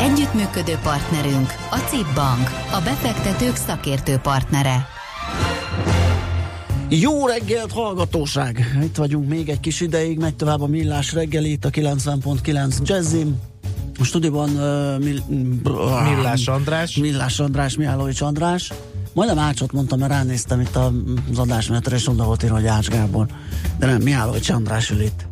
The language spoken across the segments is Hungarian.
Együttműködő partnerünk a CIP Bank, a befektetők szakértő partnere. Jó reggelt, hallgatóság! Itt vagyunk még egy kis ideig, megy tovább a millás reggeli, itt a 90.9 Jazzim. A stúdióban uh, Mil- Millás András. Millás András, Mihálovics András. Majdnem Ácsot mondtam, mert ránéztem itt az adásmenetre, és oda volt írva, hogy Ács Gábor. De nem, Mihálovics András ül itt.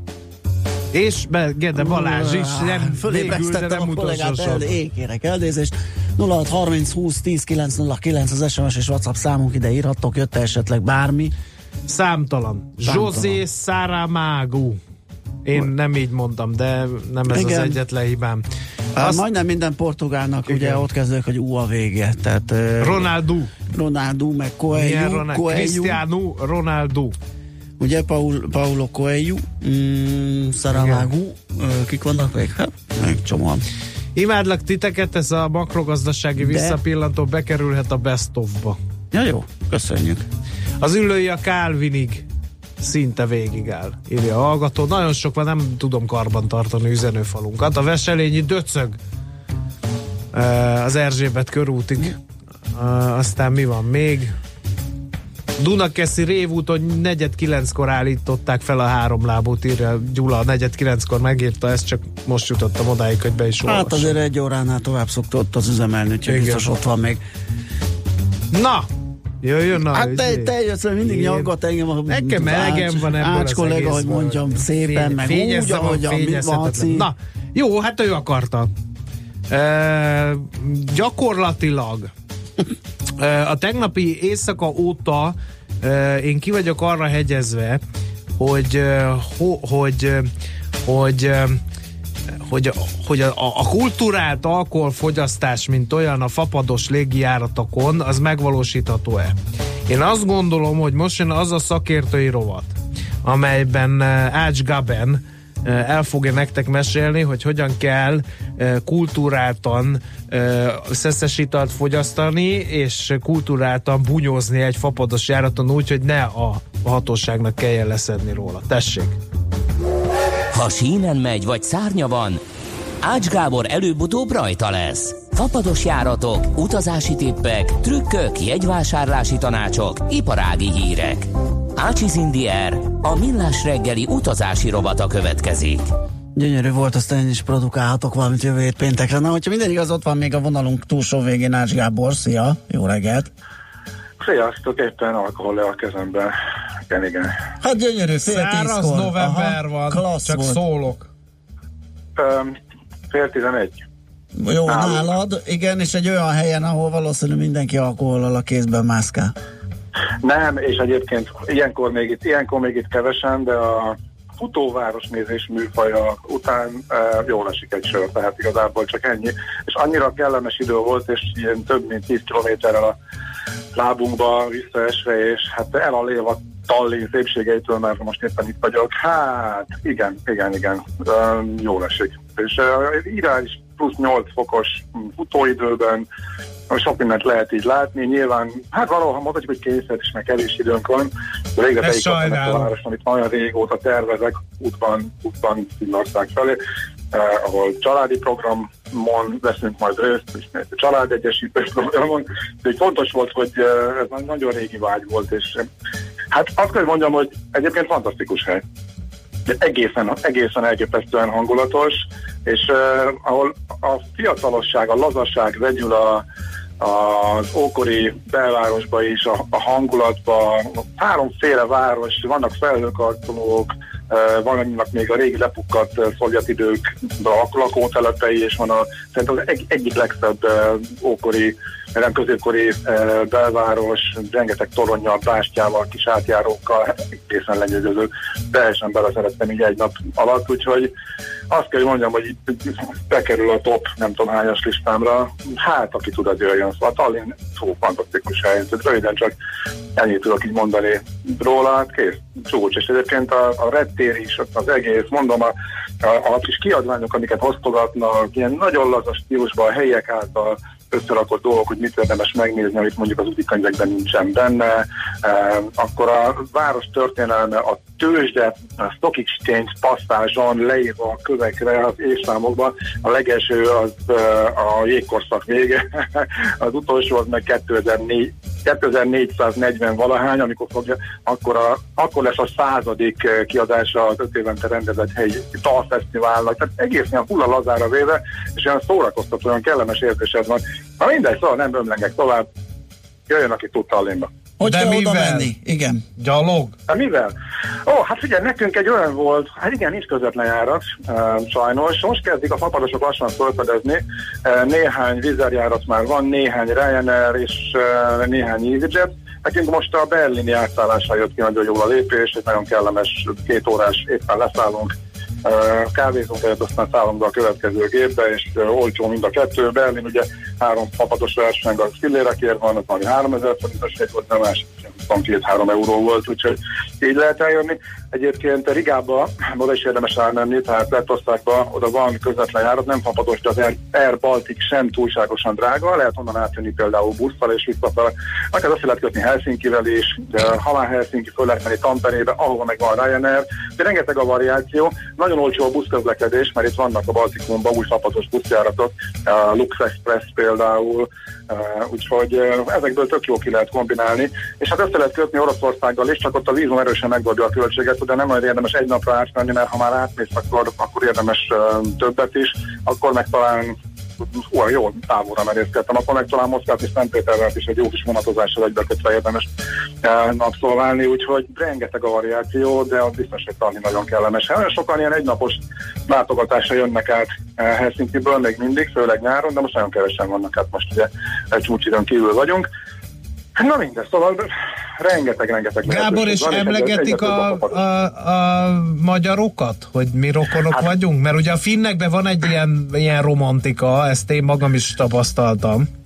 És Gede Balázs is, nem végül, de nem a utolsó el, sorban. én kérek elnézést. 06 30 20 10 909 az SMS és WhatsApp számunk ide írhattok, jött esetleg bármi. Számtalan. Számtalan. José Saramago. Én nem így mondtam, de nem ez Igen. az egyetlen hibám. Azt... Majdnem minden portugálnak Igen. ugye ott kezdődik, hogy U a vége. Tehát Ronaldo. Ronaldo, meg? Coelho Cristiano Ronaldo. Ugye Paul, Paulo Coelho, mm, Saramago, kik vannak még? Hát, még csomóan. Imádlak titeket, ez a makrogazdasági De- visszapillantó bekerülhet a best of-ba. Ja, jó, köszönjük. Az ülői a Calvinig szinte végig áll, írja a hallgató. Nagyon sok van, nem tudom karban tartani üzenőfalunkat. A Veselényi döcög az Erzsébet körútig. Aztán mi van még? Dunakeszi révúton negyed kilenckor állították fel a három lábút, írja Gyula, negyed kilenckor megírta, ezt csak most jutottam odáig, hogy be is Hát olvasom. azért egy óránál tovább szokott az üzemelni, úgyhogy Igen. biztos ott van még. Na! Jöjjön a... Hát te, te jössz, mert mindig nyaggat engem a Nekem elegem van ebből Ács kollega, hogy mondjam szépen, Fény- meg úgy, van, fényezhetetlen. cím. Na, jó, hát ő akarta. E, gyakorlatilag a tegnapi éjszaka óta én ki vagyok arra hegyezve, hogy, ho, hogy, hogy hogy, hogy a, a kulturált alkoholfogyasztás, mint olyan a fapados légijáratokon, az megvalósítható-e? Én azt gondolom, hogy most jön az a szakértői rovat, amelyben Ács Gaben el fogja nektek mesélni, hogy hogyan kell eh, kulturáltan eh, szeszes italt fogyasztani, és kulturáltan bunyózni egy fapados járaton úgy, hogy ne a hatóságnak kelljen leszedni róla. Tessék! Ha sínen megy, vagy szárnya van, Ács Gábor előbb-utóbb rajta lesz. Fapados járatok, utazási tippek, trükkök, jegyvásárlási tanácsok, iparági hírek. Ácsiz Indier, a millás reggeli utazási rovata következik. Gyönyörű volt, aztán én is produkálhatok valamit jövő hét péntekre. Na, hogyha minden igaz, ott van még a vonalunk túlsó végén Ács Gábor. Szia, jó reggelt! Sziasztok, éppen alkohol le a kezemben. Igen, igen. Hát gyönyörű, fél Száraz tízkor. november Aha, van, klassz csak volt. szólok. Öm, fél tizenegy. Jó, Nálunk. nálad, igen, és egy olyan helyen, ahol valószínűleg mindenki alkohollal a kézben mászkál. Nem, és egyébként ilyenkor még itt, ilyenkor még itt kevesen, de a futóvárosnézés műfaja után e, jól esik egy sör, tehát igazából csak ennyi. És annyira kellemes idő volt, és ilyen több mint 10 kilométerrel a lábunkba visszaesve, és hát elalélva Tallinn szépségeitől, mert most éppen itt vagyok. Hát, igen, igen, igen, Öm, jól esik. És uh, ideális plusz 8 fokos futóidőben sok mindent lehet így látni. Nyilván, hát valahol mondhatjuk, hogy kényszer is, meg kevés időnk van. De végre ezt a város, amit nagyon régóta tervezek, útban, útban Finnország felé, eh, ahol családi programon veszünk majd részt, és egy családegyesítés programon. De fontos volt, hogy eh, ez nagyon régi vágy volt, és eh, hát azt kell, mondjam, hogy egyébként fantasztikus hely. De egészen, egészen elképesztően hangulatos, és uh, ahol a fiatalosság, a lazaság vegyül a, az ókori belvárosba is, a, a hangulatba, háromféle város, vannak felhőkarcolók, vannak még a régi lepukkat szovjet időkben lakótelepei, és van a, szerintem az egy, egyik legszebb ókori nem középkori belváros, rengeteg toronnyal, bástyával, kis átjárókkal, egészen lenyűgöző. Teljesen beleszerettem így egy nap alatt, úgyhogy azt kell, hogy mondjam, hogy bekerül a top, nem tudom hányas listámra, hát aki tud, az jöjjön. Szóval Tallinn szó fantasztikus hely, tehát röviden csak ennyit tudok így mondani róla, hát kész, csúcs. És egyébként a, a rettér is, az egész, mondom, a, a, a kis kiadványok, amiket osztogatnak, ilyen nagyon lazas stílusban a helyek által összerakott dolgok, hogy mit érdemes megnézni, amit mondjuk az úti könyvekben nincsen benne. Akkor a város történelme, a tőzsde, a stock exchange passzázson leírva a kövekre, az évszámokban. A legelső az a jégkorszak vége, az utolsó az meg 2004, 2440 valahány, amikor fogja, akkor, a, akkor lesz a századik kiadása az öt évente rendezett helyi talfesztiválnak. Tehát egészen hulla lazára véve, és olyan szórakoztató, olyan kellemes érzésed van. Na mindegy, szóval nem ömlengek tovább. Jöjjön, aki tud Tallinnba. Hogy De kell mivel? oda menni? Igen. Gyalog? Hát mivel? Ó, hát figyelj, nekünk egy olyan volt, hát igen, nincs közvetlen járat, uh, sajnos. Most kezdik a fapadosok lassan fölfedezni. Uh, néhány vizerjárat már van, néhány Ryanair és uh, néhány EasyJet. Nekünk most a berlini átszállással jött ki nagyon jól a lépés, egy nagyon kellemes két órás éppen leszállunk kávézunk aztán szállunk be a következő gépbe, és olcsó mind a kettő. Berlin ugye három papatos verseny, a fillérekért van, az valami 3000 forintos egy volt, a másik 22-3 euró volt, úgyhogy így lehet eljönni. Egyébként Rigába, oda is érdemes elmenni, tehát Lettországba, oda van közvetlen járat, nem fapados, de az Air, Air Baltic sem túlságosan drága, lehet onnan átjönni például busszal és visszafele. Akár azt lehet kötni Helsinkivel is, de ha Helsinki föl lehet menni Tamperébe, ahova meg van Ryanair, de rengeteg a variáció. Nagyon olcsó a buszközlekedés, mert itt vannak a Baltikumban új fapados buszjáratok, a Lux Express például, úgyhogy ezekből tök jó ki lehet kombinálni, és hát össze lehet kötni Oroszországgal is, csak ott a vízum erősen megoldja a költséget, de nem nagyon érdemes egy napra átmenni, mert ha már átmész, akkor, akkor érdemes többet is, akkor meg talán olyan jó távolra merészkedtem, akkor meg talán Moszkvát és Szentpéterrel is egy jó kis vonatozással egybekötve érdemes napszolválni, úgyhogy rengeteg a variáció, de az biztos, hogy talán nagyon kellemes. Nagyon sokan ilyen egynapos látogatásra jönnek át Helsinki-ből még mindig, főleg nyáron, de most nagyon kevesen vannak, hát most ugye csúcsidőn kívül vagyunk. Na minden, szóval rengeteg-rengeteg Gábor, és van, emlegetik a, a, a magyarokat, hogy mi rokonok hát, vagyunk? Mert ugye a finnekben van egy ilyen, ilyen romantika, ezt én magam is tapasztaltam.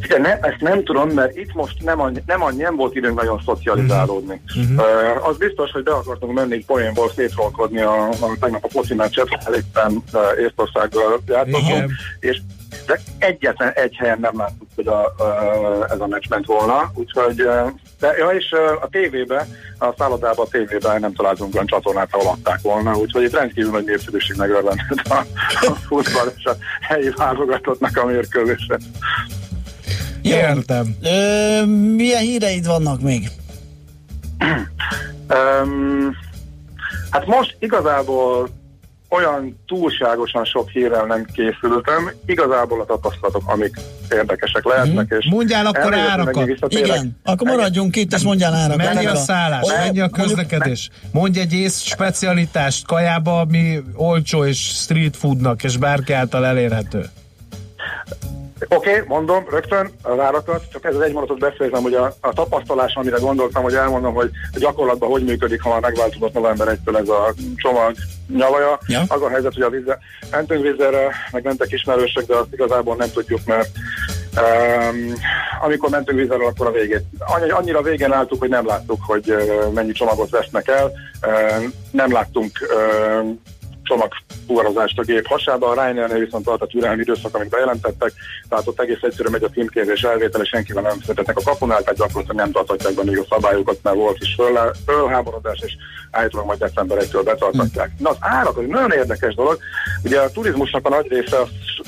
Igen, ne, ezt nem tudom, mert itt most nem, annyi, nem, annyi, nem volt időnk nagyon szocializálódni. Uh-huh. Uh, az biztos, hogy be akartunk menni egy poénból szétrolkodni a, a tegnap a foci meccset, éppen uh, Észtországgal játszottunk, és de egyetlen egy helyen nem láttuk, hogy a, a, ez a meccs ment volna, úgyhogy de, ja, és a tévébe, a szállodában a tévében nem találtunk olyan csatornát, ahol adták volna, úgyhogy itt rendkívül nagy népszerűség megörvendett a, a futball és a helyi válogatottnak a mérkőzése. Értem. Ö, milyen híreid vannak még? um, hát most igazából olyan túlságosan sok hírrel nem készültem, igazából a tapasztalatok, amik érdekesek lehetnek. Mm. És mondjál akkor árakat. Igen, akkor maradjunk itt, és mondjál árakat. Mennyi a szállás, mennyi a közlekedés. Mondj egy ész specialitást kajába, ami olcsó és street foodnak, és bárki által elérhető. Oké, okay, mondom rögtön a várakat, csak ez az egy mondatot beszéltem, hogy a, a tapasztalás, amire gondoltam, hogy elmondom, hogy a gyakorlatban hogy működik, ha már megváltozott november 1 ez a csomag nyavaja. Ja. Az a helyzet, hogy a vízre, mentünk vízre, meg mentek ismerősök, de azt igazából nem tudjuk, mert um, amikor mentünk vízre, akkor a végét. Annyira végén álltuk, hogy nem láttuk, hogy uh, mennyi csomagot vesznek el. Uh, nem láttunk uh, csomagfuvarozást a gép hasába, a Ryanair viszont volt a türelmi időszak, amit bejelentettek, tehát ott egész egyszerűen megy a címkézés elvétel, és senkivel nem szeretnek a kapunál, tehát gyakorlatilag nem tartatják be még a szabályokat, mert volt is föl, fölháborodás, és állítólag majd december 1 betartatják. Hmm. Na az árak, az nagyon érdekes dolog. Ugye a turizmusnak a nagy része,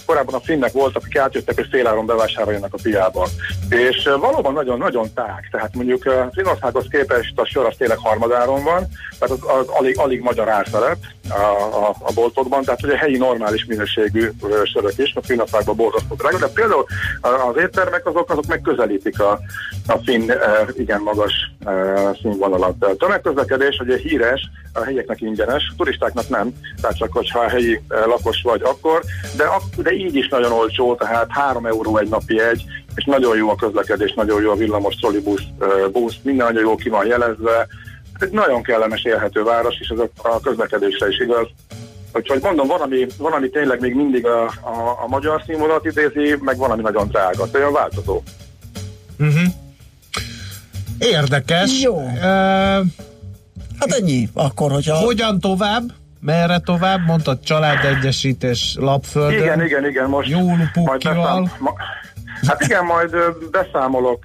korábban a finnek voltak, akik átjöttek, hogy féláron bevásároljanak a piába. és valóban nagyon-nagyon tág, tehát mondjuk Finországhoz képest a sor az tényleg harmadáron van, tehát az, az alig, alig magyar árfelett a, a, a boltokban, tehát ugye helyi normális minőségű sörök is, a Finnországban borzasztó drága, de például az éttermek azok, azok megközelítik a, a finn igen magas színvonalat. A tömegközlekedés ugye híres, a helyieknek ingyenes, a turistáknak nem, tehát csak hogyha a helyi lakos vagy akkor, de, de így is nagyon olcsó, tehát 3 euró egy napi egy, és nagyon jó a közlekedés, nagyon jó a villamos trollibusz, busz, minden nagyon jó ki van jelezve. Ez egy nagyon kellemes, élhető város, és ez a közlekedésre is igaz. Úgyhogy mondom, van ami, van, ami tényleg még mindig a, a, a magyar színvonalat idézi, meg van, ami nagyon drága. Olyan változó. Uh-huh. Érdekes. Jó. Uh, hát ennyi, akkor, hogyha... Hogyan tovább? Merre tovább? Mondtad családegyesítés lapföldön. Igen, igen, igen. Most Jó lupukkival. Hát igen, majd beszámolok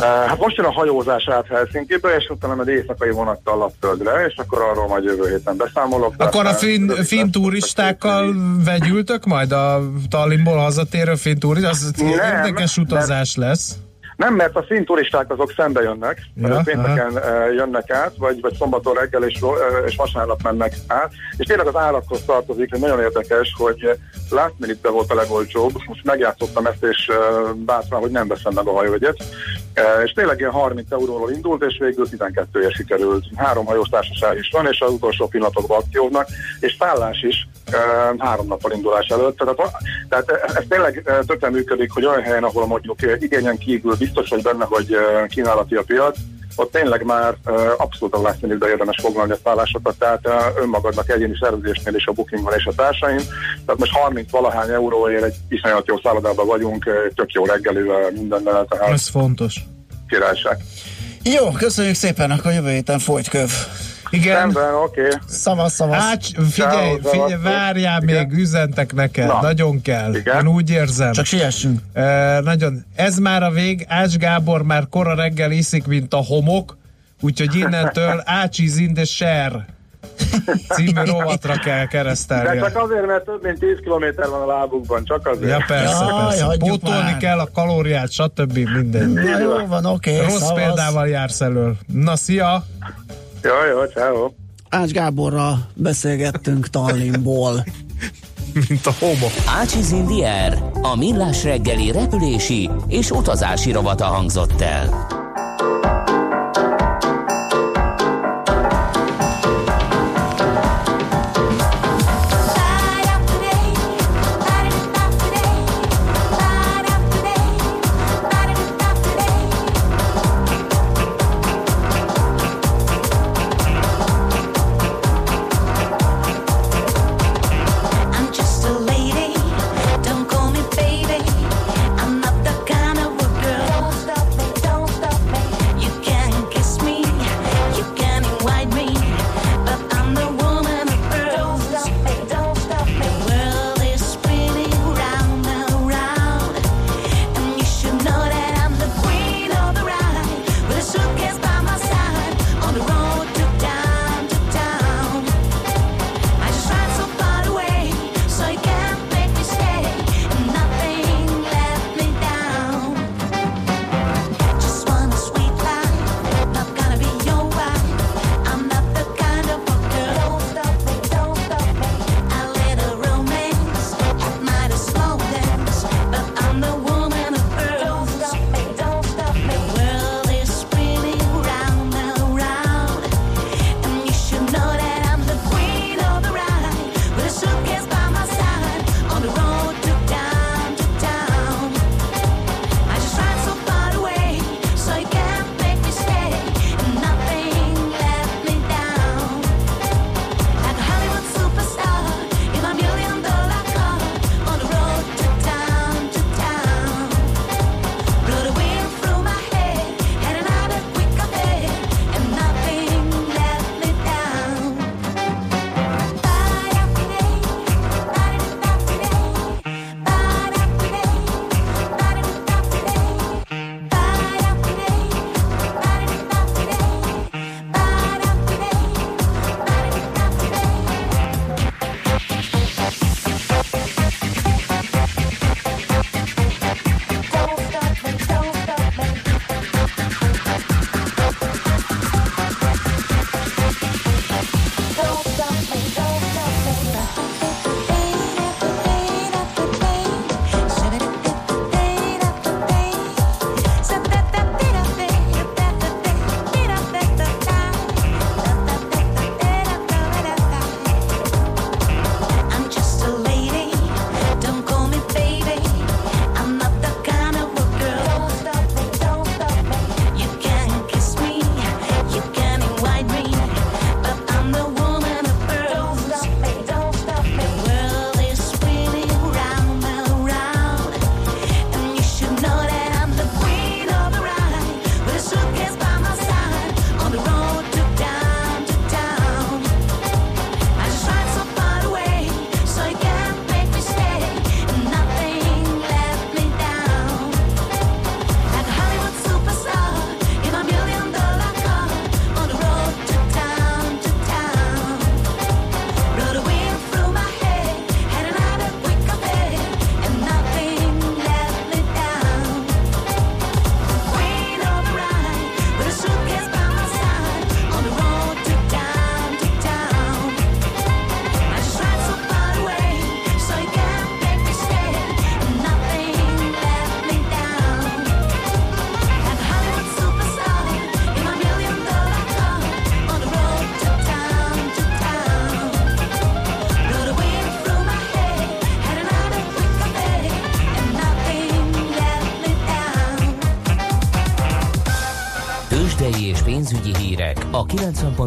Hát most jön a hajózás át Helsinki-be, és utána majd éjszakai vonattal Lapföldre, és akkor arról majd jövő héten beszámolok. Akkor a finn, fin turistákkal vegyültök majd a Tallinnból hazatérő finn turist? Az nem, érdekes utazás nem. lesz. Nem, mert a szín turisták azok szembe jönnek, ja, pénteken aha. jönnek át, vagy, vagy szombaton reggel és, és vasárnap mennek át, és tényleg az árakhoz tartozik, hogy nagyon érdekes, hogy látni itt volt a legolcsóbb, most megjátszottam ezt, és bátran, hogy nem veszem meg a hajóvegyet, és tényleg ilyen 30 euróról indult, és végül 12 ér sikerült. Három hajós társaság is van, és az utolsó pillanatokban akciódnak, és szállás is három nappal indulás előtt. Tehát, tehát ez tényleg többen működik, hogy olyan helyen, ahol mondjuk igényen kívül biztos vagy benne, hogy kínálati a piac, ott tényleg már abszolút a last minute érdemes foglalni a szállásokat, tehát önmagadnak egyéni szerződésnél is a bookingban és a társaim. Tehát most 30 valahány euróért egy iszonyat jó szállodában vagyunk, tök jó reggelivel, mindennel. Tehát Ez fontos. Királyság. Jó, köszönjük szépen, akkor jövő héten folyt köv. Igen. Rendben, oké. Okay. Szavasz, szavasz. Ács, figyelj, figyelj, várjál Igen. még, üzentek neked, Na. nagyon kell. Igen. Én úgy érzem. Csak siessünk. E, nagyon. Ez már a vég, Ács Gábor már kora reggel iszik, mint a homok, úgyhogy innentől Ácsi in the share című rovatra kell keresztelni. De csak azért, mert több mint 10 km van a lábukban, csak azért. Ja, persze, Jaj, persze. Pótolni már. kell a kalóriát, stb. minden. Na jó van, oké. Okay, Rossz szavaz. példával jársz elől. Na, szia! Jó, jó, ciao. Ács Gáborral beszélgettünk Tallinnból. Mint a homo. Ácsiz Indier, a millás reggeli repülési és utazási rovata hangzott el.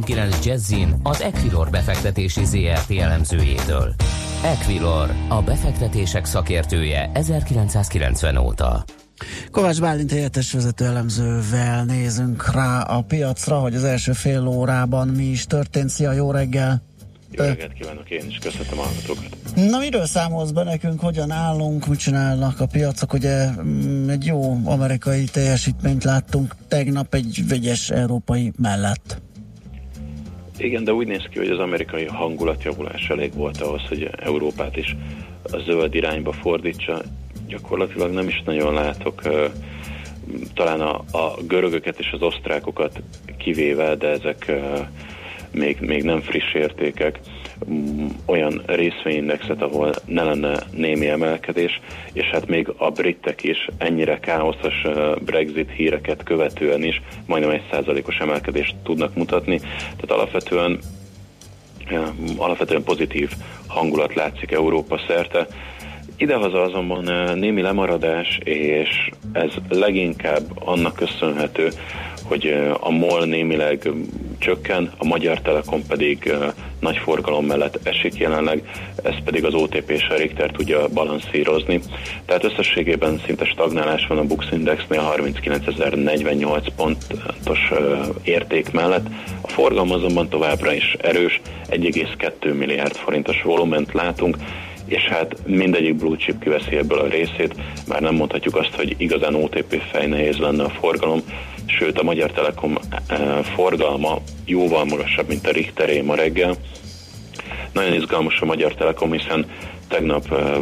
90.9 Jazzin az Equilor befektetési ZRT elemzőjétől. Equilor, a befektetések szakértője 1990 óta. Kovács Bálint helyettes vezető elemzővel nézünk rá a piacra, hogy az első fél órában mi is történt. Szia, jó reggel! Jó reggelt kívánok, én is köszönöm a hallgatókat. Na miről számolsz be nekünk, hogyan állunk, mit csinálnak a piacok? Ugye mm, egy jó amerikai teljesítményt láttunk tegnap egy vegyes európai mellett. Igen, de úgy néz ki, hogy az amerikai hangulatjavulás elég volt ahhoz, hogy Európát is a zöld irányba fordítsa. Gyakorlatilag nem is nagyon látok talán a, a görögöket és az osztrákokat kivéve, de ezek még, még nem friss értékek, olyan részvényindexet, ahol ne lenne némi emelkedés, és hát még a britek is ennyire káoszos Brexit híreket követően is majdnem egy százalékos emelkedést tudnak mutatni. Tehát alapvetően alapvetően pozitív hangulat látszik Európa szerte. Idehaza azonban némi lemaradás, és ez leginkább annak köszönhető, hogy a MOL némileg csökken, a Magyar Telekom pedig nagy forgalom mellett esik jelenleg, ez pedig az OTP és a Richter tudja balanszírozni. Tehát összességében szinte stagnálás van a Bux Indexnél 39.048 pontos érték mellett. A forgalom azonban továbbra is erős, 1,2 milliárd forintos volument látunk, és hát mindegyik blue chip kiveszi ebből a részét, már nem mondhatjuk azt, hogy igazán OTP fejnehéz lenne a forgalom, sőt a Magyar Telekom eh, forgalma jóval magasabb, mint a Richteré ma reggel. Nagyon izgalmas a Magyar Telekom, hiszen tegnap eh,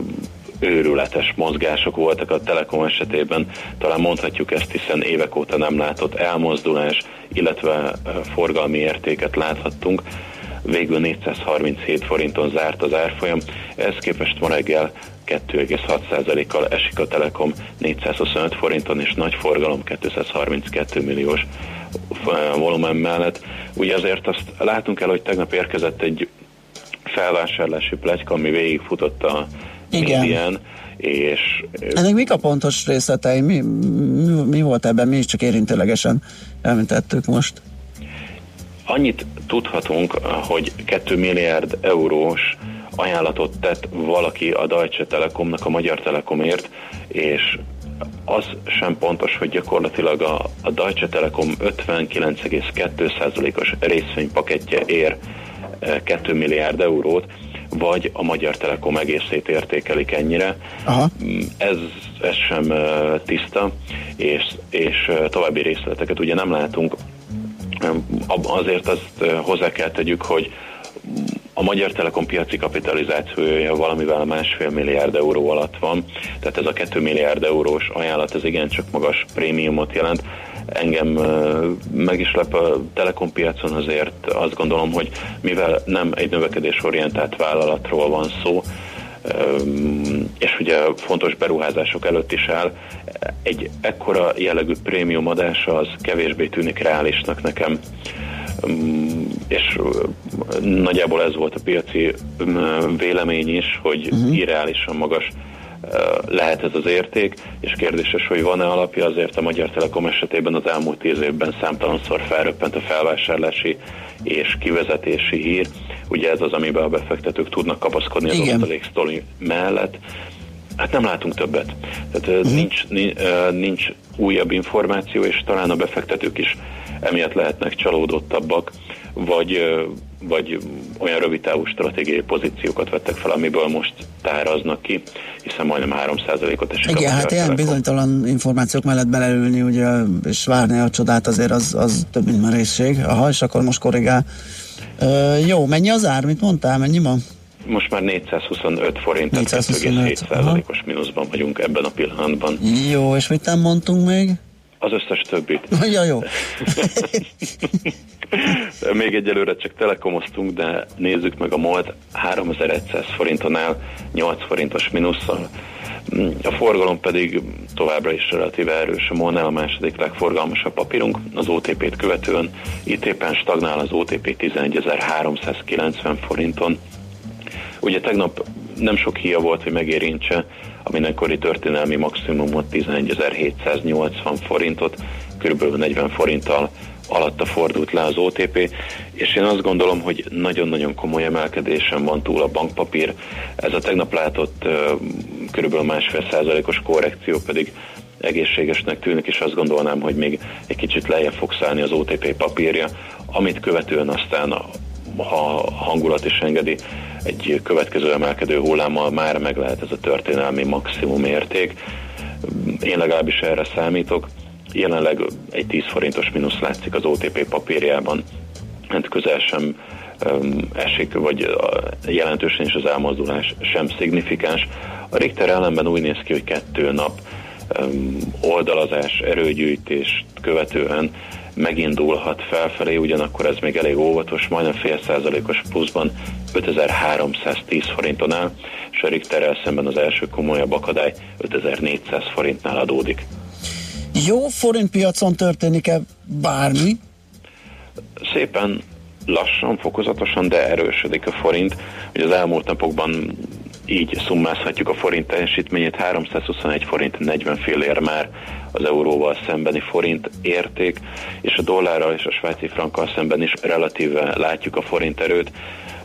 őrületes mozgások voltak a Telekom esetében, talán mondhatjuk ezt, hiszen évek óta nem látott elmozdulás, illetve eh, forgalmi értéket láthattunk. Végül 437 forinton zárt az árfolyam, ehhez képest ma reggel 2,6%-kal esik a Telekom 425 forinton, és nagy forgalom 232 milliós volumen mellett. Ugye azért azt látunk el, hogy tegnap érkezett egy felvásárlási pletyka, ami végigfutott a Igen. médián, és... Ennek mik a pontos részletei? Mi, mi, mi volt ebben? Mi is csak érintőlegesen említettük most. Annyit tudhatunk, hogy 2 milliárd eurós ajánlatot tett valaki a Deutsche Telekomnak, a Magyar Telekomért, és az sem pontos, hogy gyakorlatilag a, a Deutsche Telekom 59,2%-os részvénypakettje ér 2 eh, milliárd eurót, vagy a Magyar Telekom egészét értékelik ennyire. Aha. Ez, ez sem eh, tiszta, és, és eh, további részleteket ugye nem látunk. Azért azt hozzá kell tegyük, hogy a Magyar Telekom piaci kapitalizációja valamivel másfél milliárd euró alatt van, tehát ez a 2 milliárd eurós ajánlat, ez igencsak magas prémiumot jelent. Engem meg is lep a Telekom piacon azért azt gondolom, hogy mivel nem egy növekedésorientált vállalatról van szó, és ugye fontos beruházások előtt is áll. Egy ekkora jellegű prémium adása az kevésbé tűnik reálisnak nekem és nagyjából ez volt a piaci vélemény is, hogy uh-huh. irreálisan magas lehet ez az érték, és kérdéses, hogy van-e alapja, azért a Magyar Telekom esetében az elmúlt tíz évben számtalanszor felröppent a felvásárlási és kivezetési hír. Ugye ez az, amiben a befektetők tudnak kapaszkodni az osztaléksztoli mellett. Hát nem látunk többet. Tehát uh-huh. nincs, nincs újabb információ, és talán a befektetők is emiatt lehetnek csalódottabbak, vagy, vagy olyan rövid távú stratégiai pozíciókat vettek fel, amiből most táraznak ki, hiszen majdnem 3%-ot esik Igen, hát ilyen bizonytalan információk mellett belelülni, ugye, és várni a csodát azért az, az több, mint merészség. Aha, és akkor most korrigál. Ö, jó, mennyi az ár, mit mondtál, mennyi ma? Most már 425 forint, 425, 2,7%-os mínuszban vagyunk ebben a pillanatban. Jó, és mit nem mondtunk még? Az összes többit. Ja, jó. Még egyelőre csak telekomoztunk, de nézzük meg a MOLT 3100 forintonál 8 forintos minusszal. A forgalom pedig továbbra is relatíve erős. A MOL a második legforgalmasabb papírunk, az OTP-t követően. Itt éppen stagnál az OTP 11.390 forinton. Ugye tegnap nem sok híja volt, hogy megérintse mindenkori történelmi maximumot 11.780 forintot, kb. 40 forinttal alatta fordult le az OTP, és én azt gondolom, hogy nagyon-nagyon komoly emelkedésen van túl a bankpapír. Ez a tegnap látott körülbelül másfél százalékos korrekció pedig egészségesnek tűnik, és azt gondolnám, hogy még egy kicsit lejjebb fog szállni az OTP papírja, amit követően aztán ha hangulat is engedi, egy következő emelkedő hullámmal már meg lehet ez a történelmi maximum érték. Én legalábbis erre számítok. Jelenleg egy 10 forintos mínusz látszik az OTP papírjában, hát közel sem esik, vagy jelentősen is az elmozdulás sem szignifikáns. A Richter ellenben úgy néz ki, hogy kettő nap oldalazás, erőgyűjtés követően megindulhat felfelé, ugyanakkor ez még elég óvatos, majdnem fél százalékos pluszban 5310 forinton áll, és a Richterrel szemben az első komolyabb akadály 5400 forintnál adódik. Jó forintpiacon történik-e bármi? Szépen lassan, fokozatosan, de erősödik a forint. Ugye az elmúlt napokban így szummázhatjuk a forint teljesítményét, 321 forint 40 félér már az euróval szembeni forint érték, és a dollárral és a svájci frankkal szemben is relatíve látjuk a forint erőt.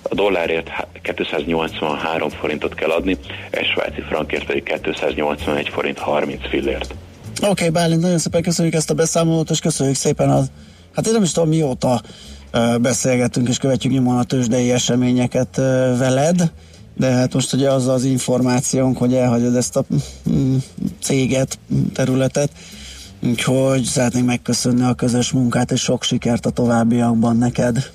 A dollárért 283 forintot kell adni, egy svájci frankért pedig 281 forint 30 fillért. Oké, okay, Bálint, nagyon szépen köszönjük ezt a beszámolót, és köszönjük szépen az, hát én nem is tudom mióta beszélgetünk és követjük nyomon a tőzsdei eseményeket veled de hát most ugye az az információnk, hogy elhagyod ezt a mm, céget, területet, úgyhogy szeretnénk megköszönni a közös munkát, és sok sikert a továbbiakban neked.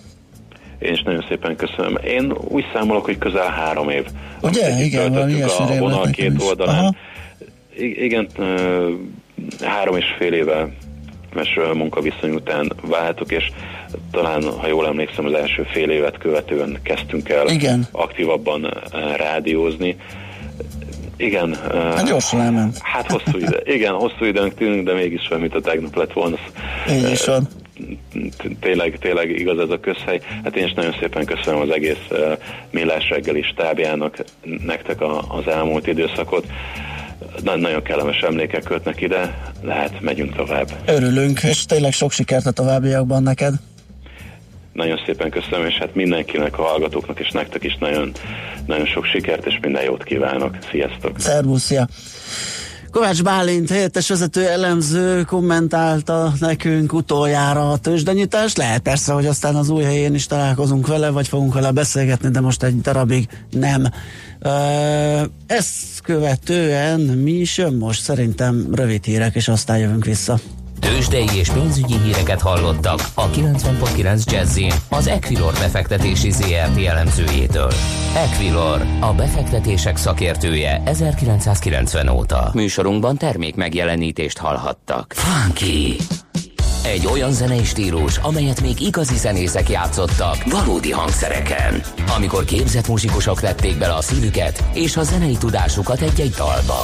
Én is nagyon szépen köszönöm. Én úgy számolok, hogy közel három év. Ugye? Igen, valami a vonal két oldalán. Aha. Igen, három és fél éve munkaviszony után váltok, és talán, ha jól emlékszem, az első fél évet követően kezdtünk el Igen. aktívabban eh, rádiózni. Igen. Eh, hát gyorsan elment. Hát hosszú ide. Igen, hosszú időnk tűnünk, de mégis olyan, mint a tegnap lett volna. Így is van. Tényleg, tényleg igaz ez a közhely. Hát én is nagyon szépen köszönöm az egész Millás reggeli stábjának, nektek a, az elmúlt időszakot nagyon kellemes emlékek kötnek ide, lehet, megyünk tovább. Örülünk, és tényleg sok sikert a továbbiakban neked. Nagyon szépen köszönöm, és hát mindenkinek, a hallgatóknak és nektek is nagyon, nagyon sok sikert, és minden jót kívánok. Sziasztok! Szervusz, szia! Kovács Bálint helyettes vezető elemző kommentálta nekünk utoljára a tőzsdenyítást. Lehet persze, hogy aztán az új helyén is találkozunk vele, vagy fogunk vele beszélgetni, de most egy darabig nem. Ezt követően mi is jön most? Szerintem rövid hírek, és aztán jövünk vissza. Tőzsdei és pénzügyi híreket hallottak a 90.9 jazz az Equilor befektetési ZRT elemzőjétől. Equilor, a befektetések szakértője 1990 óta. Műsorunkban termék megjelenítést hallhattak. Funky! Egy olyan zenei stílus, amelyet még igazi zenészek játszottak valódi hangszereken. Amikor képzett muzsikusok tették bele a szívüket és a zenei tudásukat egy-egy dalba.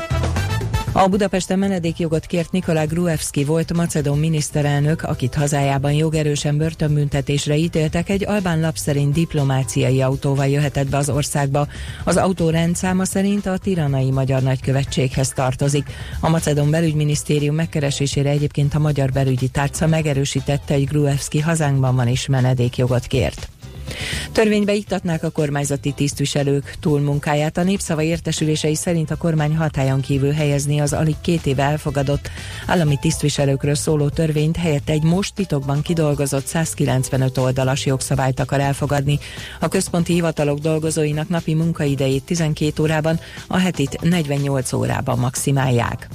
A Budapesten menedékjogot kért Nikolá Gruevski volt macedon miniszterelnök, akit hazájában jogerősen börtönbüntetésre ítéltek, egy albán lap szerint diplomáciai autóval jöhetett be az országba. Az autó rendszáma szerint a tiranai magyar nagykövetséghez tartozik. A macedon belügyminisztérium megkeresésére egyébként a magyar belügyi tárca megerősítette, hogy Gruevski hazánkban van és menedékjogot kért. Törvénybe iktatnák a kormányzati tisztviselők túlmunkáját. A népszava értesülései szerint a kormány hatályon kívül helyezni az alig két éve elfogadott állami tisztviselőkről szóló törvényt helyett egy most titokban kidolgozott 195 oldalas jogszabályt akar elfogadni. A központi hivatalok dolgozóinak napi munkaidejét 12 órában, a hetit 48 órában maximálják.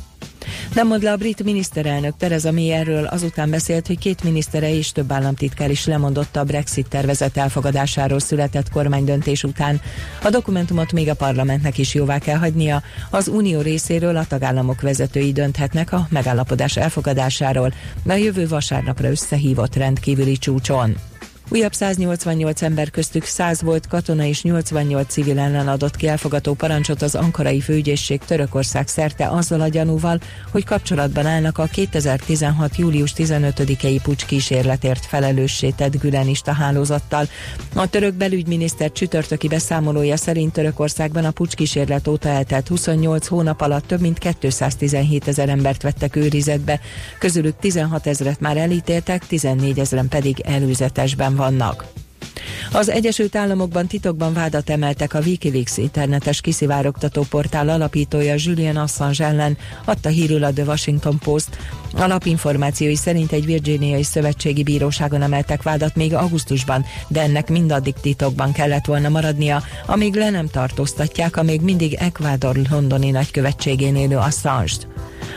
Nem mond le a brit miniszterelnök Tereza May erről azután beszélt, hogy két minisztere és több államtitkár is lemondotta a Brexit tervezet elfogadásáról született kormánydöntés után. A dokumentumot még a parlamentnek is jóvá kell hagynia. Az unió részéről a tagállamok vezetői dönthetnek a megállapodás elfogadásáról, a jövő vasárnapra összehívott rendkívüli csúcson. Újabb 188 ember köztük 100 volt katona és 88 civil ellen adott ki elfogató parancsot az ankarai főügyészség Törökország szerte azzal a gyanúval, hogy kapcsolatban állnak a 2016. július 15-i pucs kísérletért felelőssé tett gülenista hálózattal. A török belügyminiszter csütörtöki beszámolója szerint Törökországban a pucs kísérlet óta eltelt 28 hónap alatt több mint 217 ezer embert vettek őrizetbe, közülük 16 ezret már elítéltek, 14 ezeren pedig előzetesben vannak. Az Egyesült Államokban titokban vádat emeltek a Wikileaks internetes kiszivárogtató portál alapítója Julian Assange ellen, adta hírül a The Washington Post. A lapinformációi szerint egy virginiai szövetségi bíróságon emeltek vádat még augusztusban, de ennek mindaddig titokban kellett volna maradnia, amíg le nem tartóztatják a még mindig Ecuador londoni nagykövetségén élő Assange-t.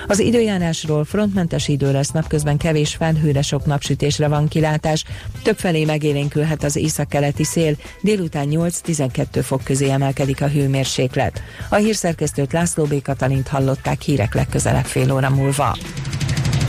Az időjárásról frontmentes idő lesz, napközben kevés felhőre sok napsütésre van kilátás, többfelé megélénkülhet az északkeleti szél, délután 8-12 fok közé emelkedik a hőmérséklet. A hírszerkesztőt László B. Katalint hallották hírek legközelebb fél óra múlva.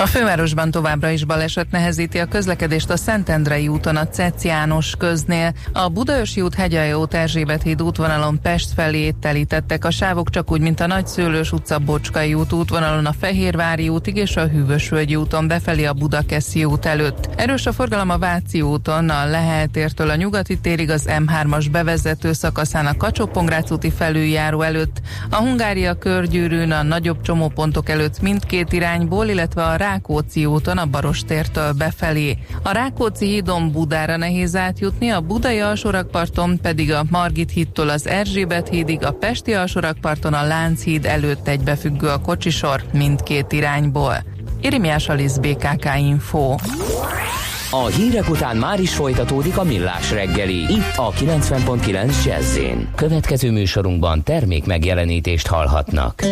a fővárosban továbbra is baleset nehezíti a közlekedést a Szentendrei úton a Cec János köznél. A Budaörsi út Hegyajó Erzsébet híd útvonalon Pest felé telítettek a sávok, csak úgy, mint a Nagyszőlős utca Bocskai út útvonalon a Fehérvári útig és a Hűvösvölgyi úton befelé a Budakeszi út előtt. Erős a forgalom a Váci úton, a Leheltértől a Nyugati térig az M3-as bevezető szakaszán a kacsó úti felüljáró előtt, a Hungária körgyűrűn a nagyobb csomópontok előtt mindkét irányból, illetve a Rákóczi úton a Barostértől befelé. A Rákóczi hídon Budára nehéz átjutni, a Budai alsórakparton pedig a Margit hídtól az Erzsébet hídig, a Pesti alsórakparton a Lánchíd előtt egybefüggő a kocsisor mindkét irányból. Irimiás Alisz BKK Info. A hírek után már is folytatódik a millás reggeli. Itt a 90.9 jazz Következő műsorunkban termék megjelenítést hallhatnak.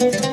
A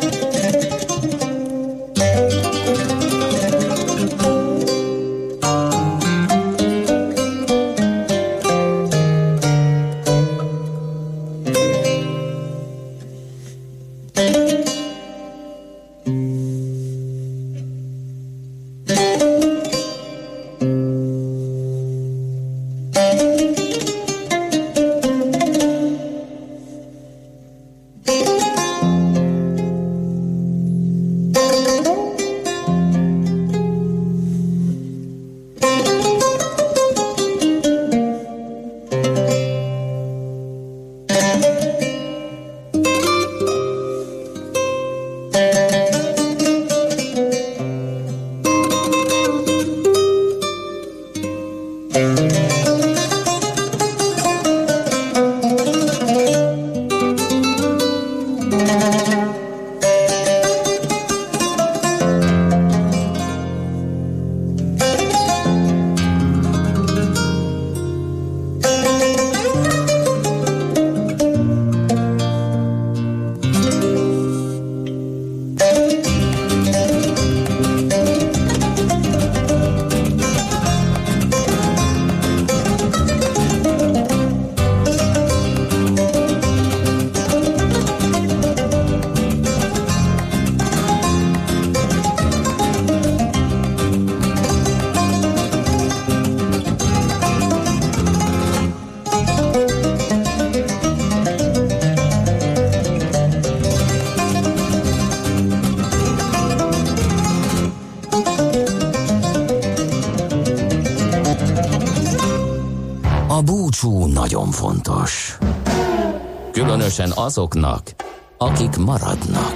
Különösen azoknak, akik maradnak.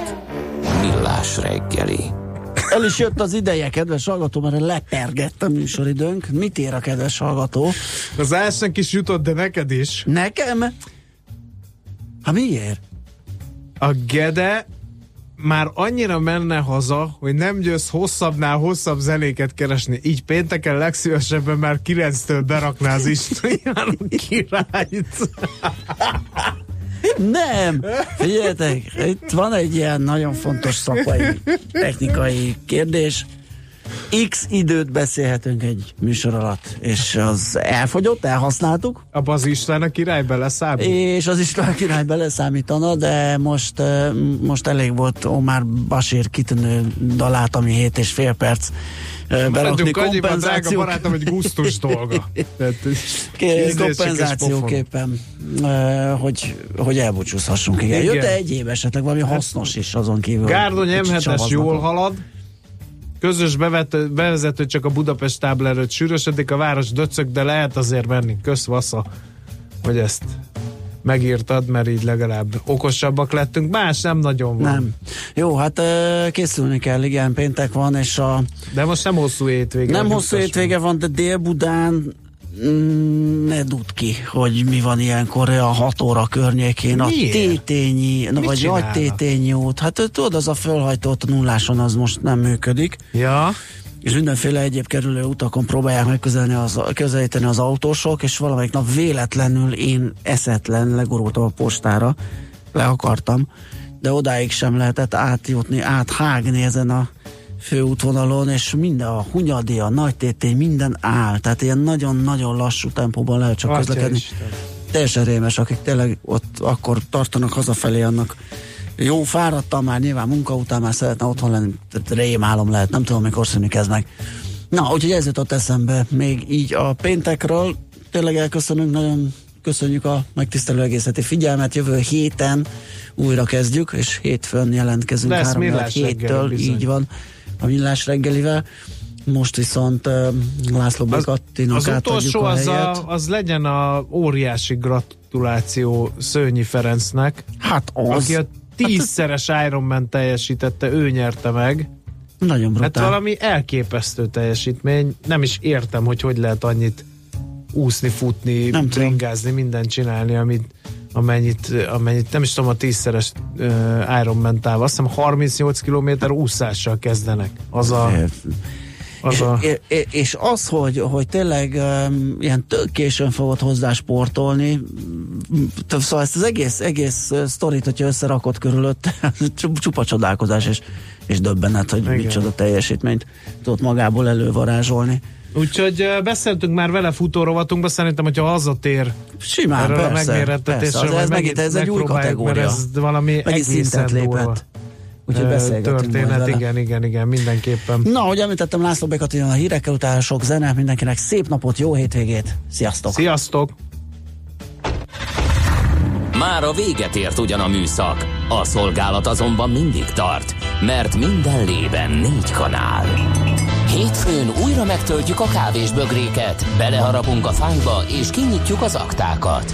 Millás reggeli. El is jött az ideje, kedves hallgató, mert lepergett a műsoridőnk. Mit ér a kedves hallgató? Az elsőnek is jutott, de neked is. Nekem? Hát miért? A Gede már annyira menne haza, hogy nem győz hosszabbnál hosszabb zenéket keresni. Így pénteken legszívesebben már 9-től berakná az István királyt. Nem! Figyeljetek, itt van egy ilyen nagyon fontos szakmai, technikai kérdés. X időt beszélhetünk egy műsor alatt, és az elfogyott, elhasználtuk. Abba az Isten a király beleszámít? És az István a király beleszámítana, de most, most elég volt Omar Basír kitűnő dalát, ami 7 és fél perc berakni kompenzáció. drága barátom, egy gusztus dolga. kompenzációképpen, hogy, hogy elbúcsúzhassunk. Igen. Jött egy év esetleg valami hasznos is azon kívül. Gárdony M7-es jól halad, Közös bevető, bevezető csak a Budapest tábla előtt sűrösödik, a város döcög, de lehet azért menni. Kösz, Vassza, hogy ezt megírtad, mert így legalább okosabbak lettünk. Más nem nagyon van. Nem. Jó, hát készülni kell, igen, péntek van, és a... De most nem hosszú hétvége. Nem hosszú hétvége van, de Dél-Budán mm, ne tud ki, hogy mi van ilyenkor a 6 óra környékén. Miért? A tétényi, Mit vagy nagy tétényi út. Hát tudod, az a fölhajtott nulláson az most nem működik. Ja és mindenféle egyéb kerülő utakon próbálják megközelíteni az, közelíteni az autósok, és valamelyik nap véletlenül én eszetlen legurultam a postára, le akartam, de odáig sem lehetett átjutni, áthágni ezen a főútvonalon, és minden a Hunyadi, a Nagy Tétény, minden áll, tehát ilyen nagyon-nagyon lassú tempóban lehet csak közlekedni. Teljesen rémes, akik tényleg ott akkor tartanak hazafelé annak jó, fáradtam már, nyilván munka után már szeretne otthon lenni, rémálom lehet, nem tudom, mikor szűnik ez meg. Na, úgyhogy ez jutott eszembe még így a péntekről. Tényleg elköszönünk, nagyon köszönjük a megtisztelő egészeti figyelmet. Jövő héten újra kezdjük, és hétfőn jelentkezünk Lesz három héttől, így van, a millás reggelivel. Most viszont uh, László Bekattinak Az, az utolsó az, a, az legyen a óriási gratuláció Szőnyi Ferencnek. Hát az. Aki a tízszeres Ironman teljesítette, ő nyerte meg. Nagyon brutál. Hát valami elképesztő teljesítmény. Nem is értem, hogy hogy lehet annyit úszni, futni, nem bringázni, mindent csinálni, amit, amennyit, amennyit, nem is tudom, a tízszeres uh, Ironman táv. Azt hiszem 38 km úszással kezdenek. Az a... Az és, a... és, és az, hogy, hogy tényleg um, ilyen tök későn fogod hozzá sportolni, szóval ezt az egész, egész sztorit, hogyha összerakod körülött, csupa csodálkozás és, és döbbenet, hogy Igen. micsoda teljesítményt tudott magából elővarázsolni. Úgyhogy beszéltünk már vele futórovatunkban, szerintem, hogyha hazatér Simán, erről persze, a megmérettetésről, persze. Az ez megint, ez egy új kategória. Mert ez valami megint szintet lépett. Úgyhogy beszélgetünk Történet, igen, igen, igen, mindenképpen. Na, hogy említettem, László Bekatin a hírekkel utána sok zene, mindenkinek szép napot, jó hétvégét, sziasztok! Sziasztok! Már a véget ért ugyan a műszak, a szolgálat azonban mindig tart, mert minden lében négy kanál. Hétfőn újra megtöltjük a kávésbögréket, beleharapunk a fányba és kinyitjuk az aktákat.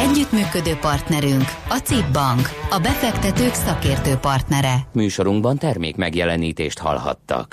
Együttműködő partnerünk a CIP Bank, a befektetők szakértő partnere. Műsorunkban termék megjelenítést hallhattak.